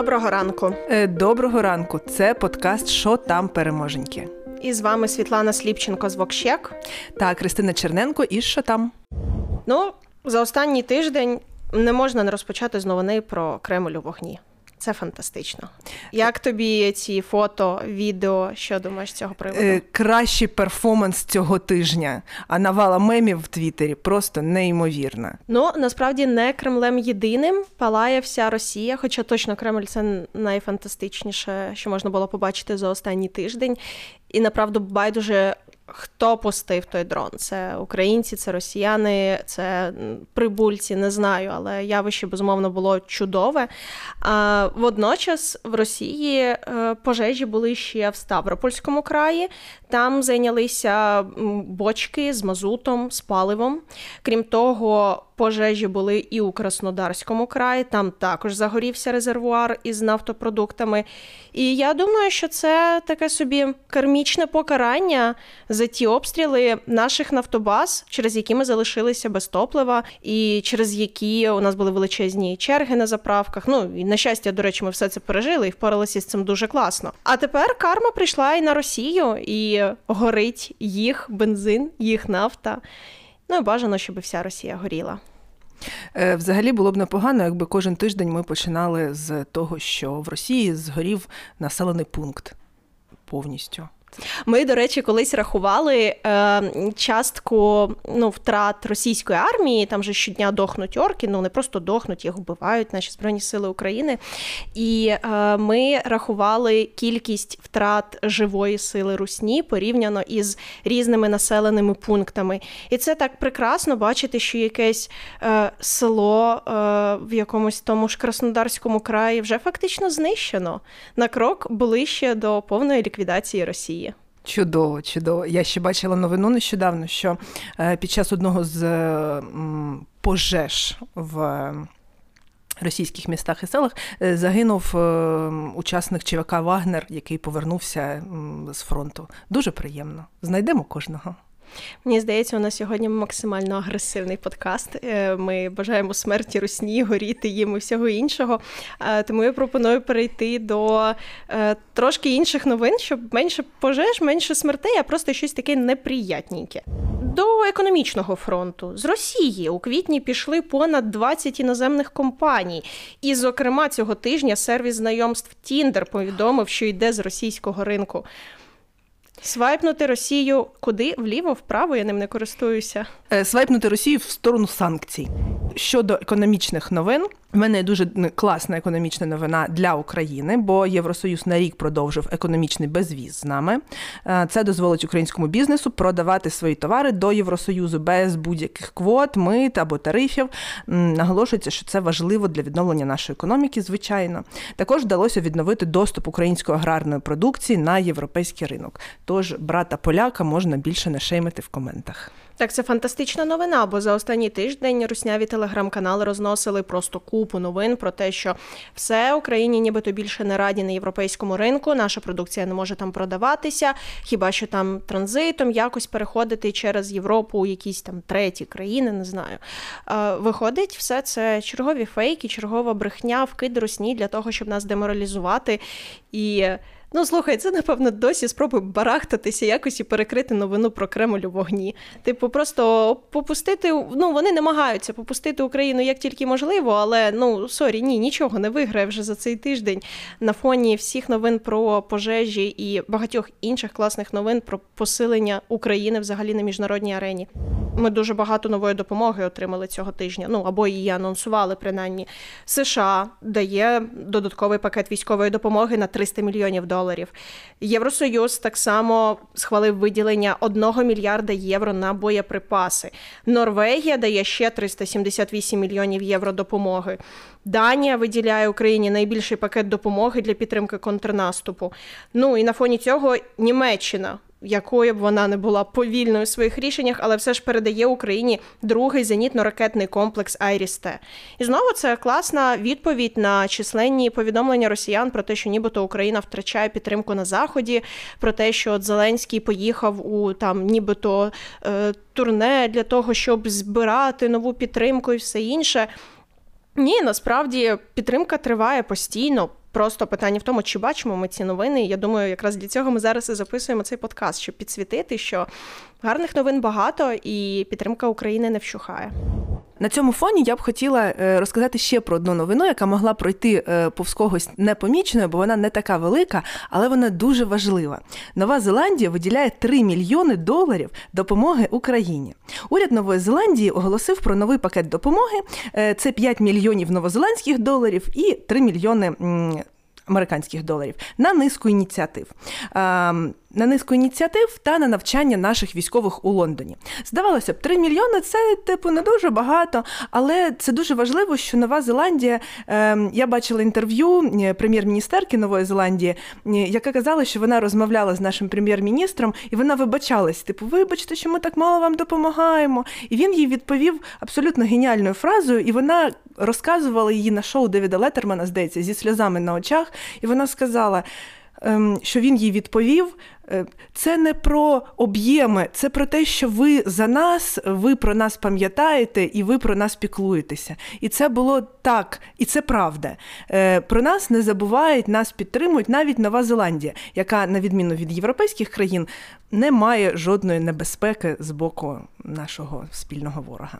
доброго ранку. Е, доброго ранку. Це подкаст «Що там переможеньки. І з вами Світлана Сліпченко з Вокщек. та Кристина Черненко. із що там? Ну, за останній тиждень не можна не розпочати з новини про Кремль у вогні. Це фантастично. Як тобі ці фото, відео? Що думаєш з цього приводу? Е, Кращий перформанс цього тижня, а навала мемів в Твіттері просто неймовірна. Ну насправді не Кремлем єдиним палає вся Росія, хоча точно Кремль це найфантастичніше, що можна було побачити за останній тиждень. І направду байдуже Хто пустив той дрон? Це українці, це росіяни, це прибульці, не знаю, але явище безумовно було чудове. А водночас в Росії е, пожежі були ще в Ставропольському краї. Там зайнялися бочки з мазутом, з паливом. Крім того, пожежі були і у Краснодарському краї. Там також загорівся резервуар із нафтопродуктами. І я думаю, що це таке собі кармічне покарання за ті обстріли наших нафтобаз, через які ми залишилися без топлива, і через які у нас були величезні черги на заправках. Ну і на щастя, до речі, ми все це пережили і впоралися з цим дуже класно. А тепер карма прийшла і на Росію, і горить їх бензин, їх нафта. Ну і бажано, щоб вся Росія горіла. Е, взагалі було б непогано, якби кожен тиждень ми починали з того, що в Росії згорів населений пункт повністю. Ми, до речі, колись рахували е, частку ну, втрат російської армії. Там же щодня дохнуть орки, ну не просто дохнуть, їх вбивають наші збройні сили України. І е, ми рахували кількість втрат живої сили русні порівняно із різними населеними пунктами. І це так прекрасно бачити, що якесь е, село е, в якомусь тому ж Краснодарському краї вже фактично знищено на крок ближче до повної ліквідації Росії. Чудово, чудово. Я ще бачила новину нещодавно, що е, під час одного з пожеж в російських містах і селах е, загинув е, учасник ЧВК Вагнер, який повернувся з фронту. Дуже приємно. Знайдемо кожного. Мені здається, у нас сьогодні максимально агресивний подкаст. Е, ми бажаємо смерті русні, горіти їм і всього іншого. Е, тому я пропоную перейти до е, трошки інших новин, щоб менше пожеж, менше смертей, а просто щось таке неприятненьке. До економічного фронту з Росії у квітні пішли понад 20 іноземних компаній. І, зокрема, цього тижня сервіс знайомств Тіндер повідомив, що йде з російського ринку. Свайпнути Росію куди? Вліво, вправо, я ним не користуюся. Е, свайпнути Росію в сторону санкцій. Щодо економічних новин, в мене дуже класна економічна новина для України, бо Євросоюз на рік продовжив економічний безвіз з нами. Е, це дозволить українському бізнесу продавати свої товари до Євросоюзу без будь-яких квот, мит або тарифів. Наголошується, що це важливо для відновлення нашої економіки, звичайно. Також вдалося відновити доступ української аграрної продукції на європейський ринок. Тож брата поляка можна більше не шеймити в коментах. Так, це фантастична новина, бо за останній тиждень русняві телеграм-канали розносили просто купу новин про те, що все Україні нібито більше не раді на європейському ринку. Наша продукція не може там продаватися, хіба що там транзитом якось переходити через Європу у якісь там треті країни, не знаю. Виходить, все це чергові фейки, чергова брехня, вкид русні для того, щоб нас деморалізувати і. Ну, слухай, це напевно досі спроби барахтатися якось і перекрити новину про Кремль у вогні. Типу, просто попустити, ну вони намагаються попустити Україну як тільки можливо, але ну sorry, ні, нічого не виграє вже за цей тиждень на фоні всіх новин про пожежі і багатьох інших класних новин про посилення України взагалі на міжнародній арені. Ми дуже багато нової допомоги отримали цього тижня. Ну або її анонсували, принаймні. США дає додатковий пакет військової допомоги на 300 мільйонів доларів. Євросоюз так само схвалив виділення 1 мільярда євро на боєприпаси. Норвегія дає ще 378 мільйонів євро допомоги. Данія виділяє Україні найбільший пакет допомоги для підтримки контрнаступу. Ну і на фоні цього Німеччина якою б вона не була повільною в своїх рішеннях, але все ж передає Україні другий зенітно-ракетний комплекс Айріс-Т. І знову це класна відповідь на численні повідомлення росіян про те, що нібито Україна втрачає підтримку на заході, про те, що от Зеленський поїхав у там, нібито е, турне для того, щоб збирати нову підтримку і все інше. Ні, насправді підтримка триває постійно Просто питання в тому, чи бачимо ми ці новини. Я думаю, якраз для цього ми зараз і записуємо цей подкаст, щоб підсвітити, що гарних новин багато і підтримка України не вщухає. На цьому фоні я б хотіла е, розказати ще про одну новину, яка могла пройти е, повз когось непоміченою, бо вона не така велика, але вона дуже важлива. Нова Зеландія виділяє 3 мільйони доларів допомоги Україні. Уряд Нової Зеландії оголосив про новий пакет допомоги. Е, це 5 мільйонів новозеландських доларів і 3 мільйони американських доларів на низку ініціатив. На низку ініціатив та на навчання наших військових у Лондоні. Здавалося б, 3 мільйони це типу не дуже багато, але це дуже важливо, що Нова Зеландія. Ем, я бачила інтерв'ю е, прем'єр-міністерки Нової Зеландії, е, яка казала, що вона розмовляла з нашим прем'єр-міністром, і вона вибачалась: типу, вибачте, що ми так мало вам допомагаємо. І він їй відповів абсолютно геніальною фразою, і вона розказувала її на шоу Девіда Леттермана, здається, зі сльозами на очах, і вона сказала. Ем, що він їй відповів, е, це не про об'єми, це про те, що ви за нас, ви про нас пам'ятаєте і ви про нас піклуєтеся. І це було так, і це правда. Е, про нас не забувають, нас підтримують навіть Нова Зеландія, яка, на відміну від європейських країн, не має жодної небезпеки з боку нашого спільного ворога.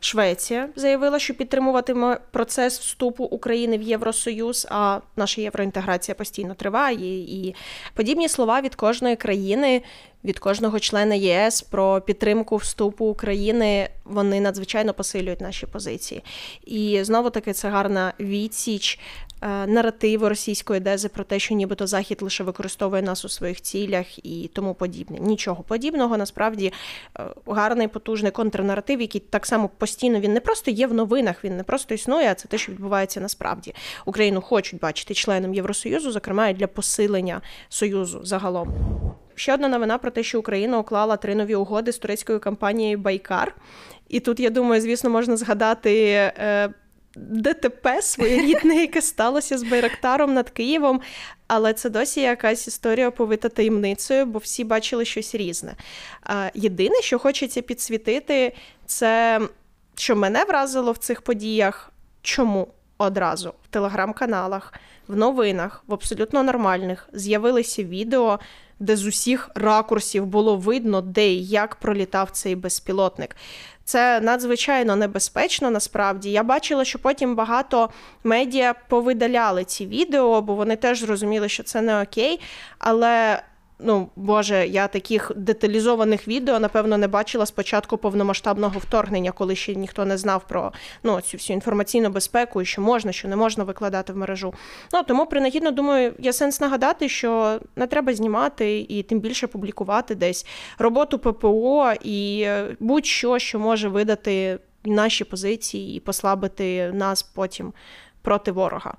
Швеція заявила, що підтримуватиме процес вступу України в Євросоюз, а наша євроінтеграція постійно триває. І подібні слова від кожної країни, від кожного члена ЄС про підтримку вступу України вони надзвичайно посилюють наші позиції. І знову таки це гарна відсіч Е, наративи російської дези про те, що нібито Захід лише використовує нас у своїх цілях і тому подібне. Нічого подібного. Насправді е, гарний потужний контрнаратив, який так само постійно він не просто є в новинах, він не просто існує, а це те, що відбувається насправді. Україну хочуть бачити членом Євросоюзу, зокрема і для посилення союзу загалом. Ще одна новина про те, що Україна уклала три нові угоди з турецькою компанією Байкар. І тут я думаю, звісно, можна згадати. Е, ДТП своєрідне, яке сталося з Байрактаром над Києвом, але це досі якась історія оповита таємницею, бо всі бачили щось різне. Єдине, що хочеться підсвітити, це що мене вразило в цих подіях. Чому одразу в телеграм-каналах, в новинах, в абсолютно нормальних з'явилися відео, де з усіх ракурсів було видно, де і як пролітав цей безпілотник. Це надзвичайно небезпечно. Насправді я бачила, що потім багато медіа повидаляли ці відео, бо вони теж зрозуміли, що це не окей. Але ну боже, я таких деталізованих відео, напевно, не бачила з початку повномасштабного вторгнення, коли ще ніхто не знав про ну, цю всю інформаційну безпеку і що можна, що не можна викладати в мережу. Ну тому принагідно думаю, є сенс нагадати, що не треба знімати і тим більше публікувати десь роботу ППО і е, будь-що, що може видати наші позиції і послабити нас потім проти ворога.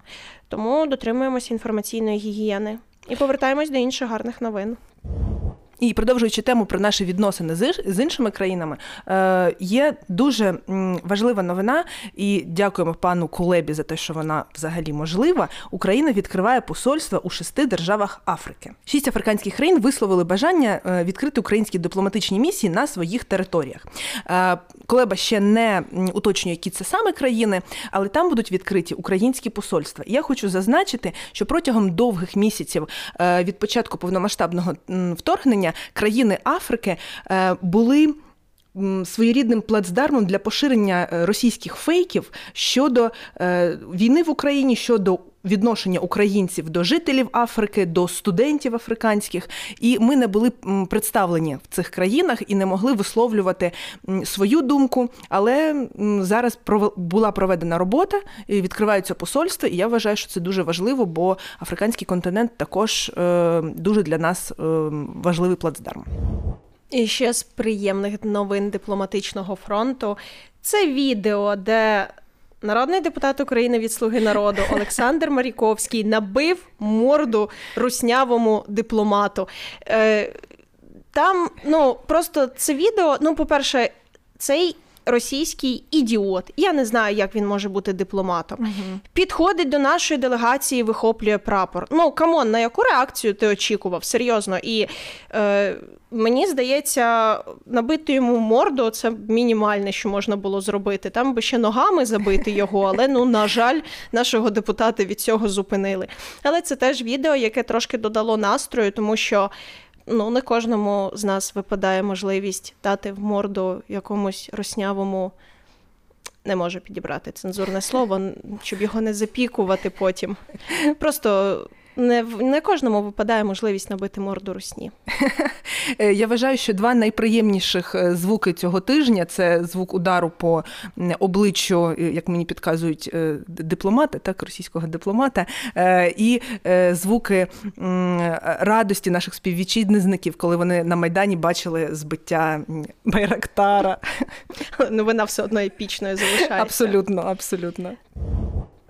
Тому дотримуємося інформаційної гігієни. І повертаємось до інших гарних новин. І продовжуючи тему про наші відносини з іншими країнами, е, є дуже важлива новина, і дякуємо пану Кулебі за те, що вона взагалі можлива. Україна відкриває посольства у шести державах Африки. Шість африканських країн висловили бажання е, відкрити українські дипломатичні місії на своїх територіях. Е, Кулеба ще не уточнює, які це саме країни, але там будуть відкриті українські посольства. Я хочу зазначити, що протягом довгих місяців від початку повномасштабного вторгнення країни Африки е, були. Своєрідним плацдармом для поширення е, російських фейків щодо е, війни в Україні, щодо відношення українців до жителів Африки, до студентів африканських, і ми не були представлені в цих країнах і не могли висловлювати свою думку. Але зараз була проведена робота, і відкриваються посольства, і я вважаю, що це дуже важливо, бо африканський континент також е, дуже для нас е, важливий плацдарм. І ще з приємних новин дипломатичного фронту це відео, де Народний депутат України від Слуги народу Олександр Маріковський набив морду руснявому дипломату. Е, Там, ну, просто це відео, ну, по-перше, цей російський ідіот. Я не знаю, як він може бути дипломатом. Угу. Підходить до нашої делегації, вихоплює прапор. Ну come on, на яку реакцію ти очікував? Серйозно. І е, мені здається, набити йому морду це мінімальне, що можна було зробити. Там би ще ногами забити його, але ну на жаль, нашого депутата від цього зупинили. Але це теж відео, яке трошки додало настрою, тому що ну не кожному з нас випадає можливість дати в морду якомусь роснявому. Не можу підібрати цензурне слово, щоб його не запікувати потім. Просто не не кожному випадає можливість набити морду русні. Е, я вважаю, що два найприємніших е, звуки цього тижня це звук удару по обличчю, е, як мені підказують дипломата, так, російського дипломата, і звуки радості наших співвітчизників, коли вони на Майдані бачили збиття Байрактара. Ну, вона все одно епічною залишається. Абсолютно, абсолютно.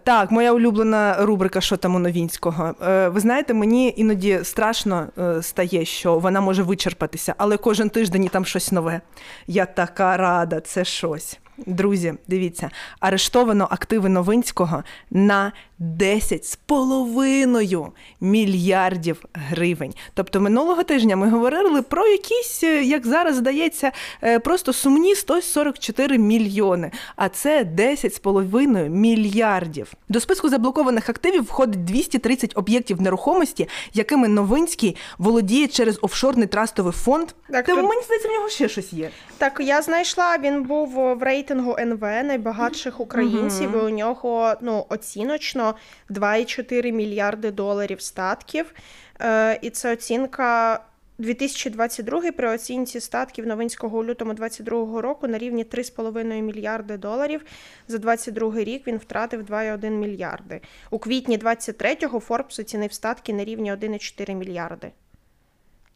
Так, моя улюблена рубрика Що там у Новінського. Е, ви знаєте, мені іноді страшно е, стає, що вона може вичерпатися, але кожен тиждень там щось нове. Я така рада, це щось. Друзі, дивіться, арештовано активи Новинського на 10 з половиною мільярдів гривень. Тобто минулого тижня ми говорили про якісь, е, як зараз здається, е, просто сумні 144 мільйони. А це 10 з половиною мільярдів. До списку заблокованих активів входить 230 об'єктів нерухомості, якими Новинський володіє через офшорний трастовий фонд. Так, Та, то... мені здається, в нього ще щось є. Так, я знайшла. Він був в рейтингу НВ найбагатших українців. Угу. і У нього ну оціночно. 2,4 мільярди доларів статків. Е, і це оцінка 2022 при оцінці статків Новинського у лютому 2022 року на рівні 3,5 мільярди доларів. За 2022 рік він втратив 2,1 мільярди. У квітні 23-го Форбс оцінив статки на рівні 1,4 мільярди.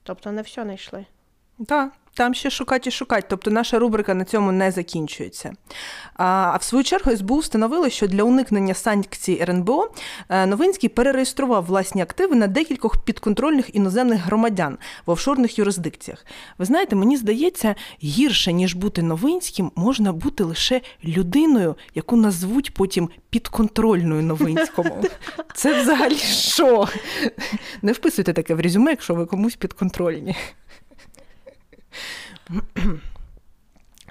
Тобто не все знайшли. Так. Там ще шукати і шукати, тобто наша рубрика на цьому не закінчується. А в свою чергу СБУ встановили, що для уникнення санкцій РНБО е, Новинський перереєстрував власні активи на декількох підконтрольних іноземних громадян в офшорних юрисдикціях. Ви знаєте, мені здається, гірше ніж бути новинським, можна бути лише людиною, яку назвуть потім підконтрольною новинському. Це взагалі що? Не вписуйте таке в резюме, якщо ви комусь підконтрольні.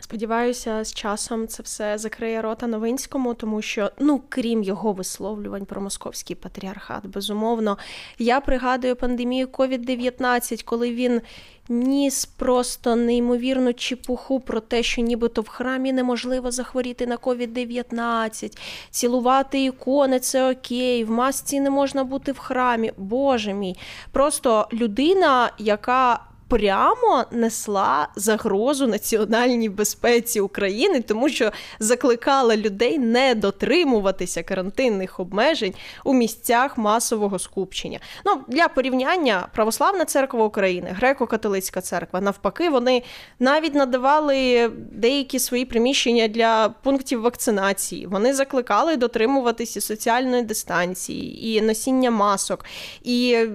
Сподіваюся, з часом це все закриє рота Новинському, тому що, ну крім його висловлювань про московський патріархат, безумовно, я пригадую пандемію COVID-19, коли він ніс просто неймовірну чепуху про те, що нібито в храмі неможливо захворіти на COVID-19, цілувати ікони це окей, в масці не можна бути в храмі. Боже мій, просто людина, яка прямо несла загрозу національній безпеці України, тому що закликала людей не дотримуватися карантинних обмежень у місцях масового скупчення. Ну для порівняння православна церква України, греко-католицька церква, навпаки, вони навіть надавали деякі свої приміщення для пунктів вакцинації. Вони закликали дотримуватися соціальної дистанції і носіння масок. І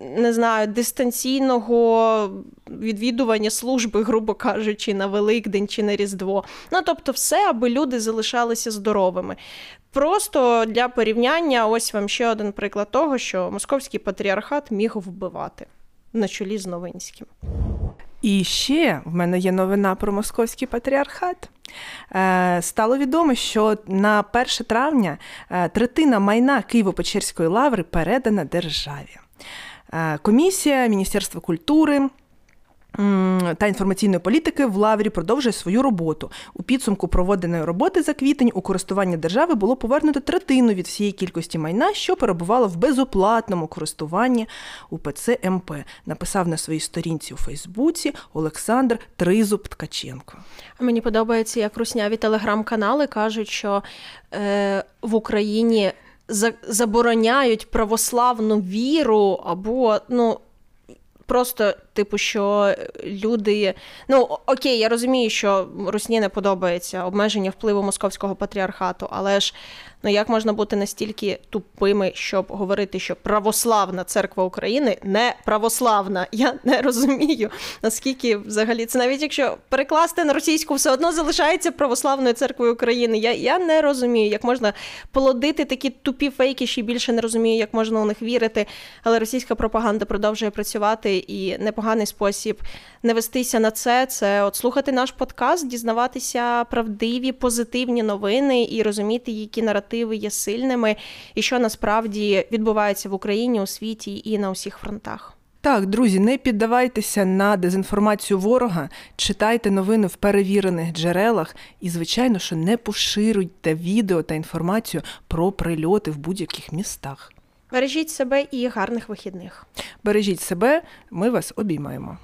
не знаю, дистанційного відвідування служби, грубо кажучи, на Великдень чи на Різдво. Ну тобто, все, аби люди залишалися здоровими. Просто для порівняння, ось вам ще один приклад того, що московський патріархат міг вбивати на чолі з Новинським. І ще в мене є новина про московський патріархат. Е, стало відомо, що на 1 травня е, третина майна Києво-Печерської лаври передана державі. Е, комісія Міністерства культури. Та інформаційної політики в Лаврі продовжує свою роботу. У підсумку проводеної роботи за квітень у користування держави було повернуто третину від всієї кількості майна, що перебувало в безоплатному користуванні УПЦ МП. Написав на своїй сторінці у Фейсбуці Олександр Тризуб Ткаченко. Мені подобається, як русняві телеграм-канали кажуть, що е, в Україні забороняють православну віру або ну. Просто типу, що люди. Ну окей, я розумію, що Русні не подобається обмеження впливу московського патріархату, але ж ну як можна бути настільки тупими, щоб говорити, що православна церква України не православна? Я не розумію, наскільки взагалі це навіть якщо перекласти на російську, все одно залишається православною церквою України. Я, я не розумію, як можна плодити такі тупі фейки, ще більше не розумію, як можна у них вірити. Але російська пропаганда продовжує працювати і непоганий спосіб не вестися на це. Це от слухати наш подкаст, дізнаватися правдиві, позитивні новини і розуміти, які наративи є сильними, і що насправді відбувається в Україні, у світі і на усіх фронтах. Так, друзі, не піддавайтеся на дезінформацію ворога, читайте новини в перевірених джерелах і, звичайно, що не поширюйте відео та інформацію про прильоти в будь-яких містах. Бережіть себе і гарних вихідних. Бережіть себе, ми вас обіймаємо.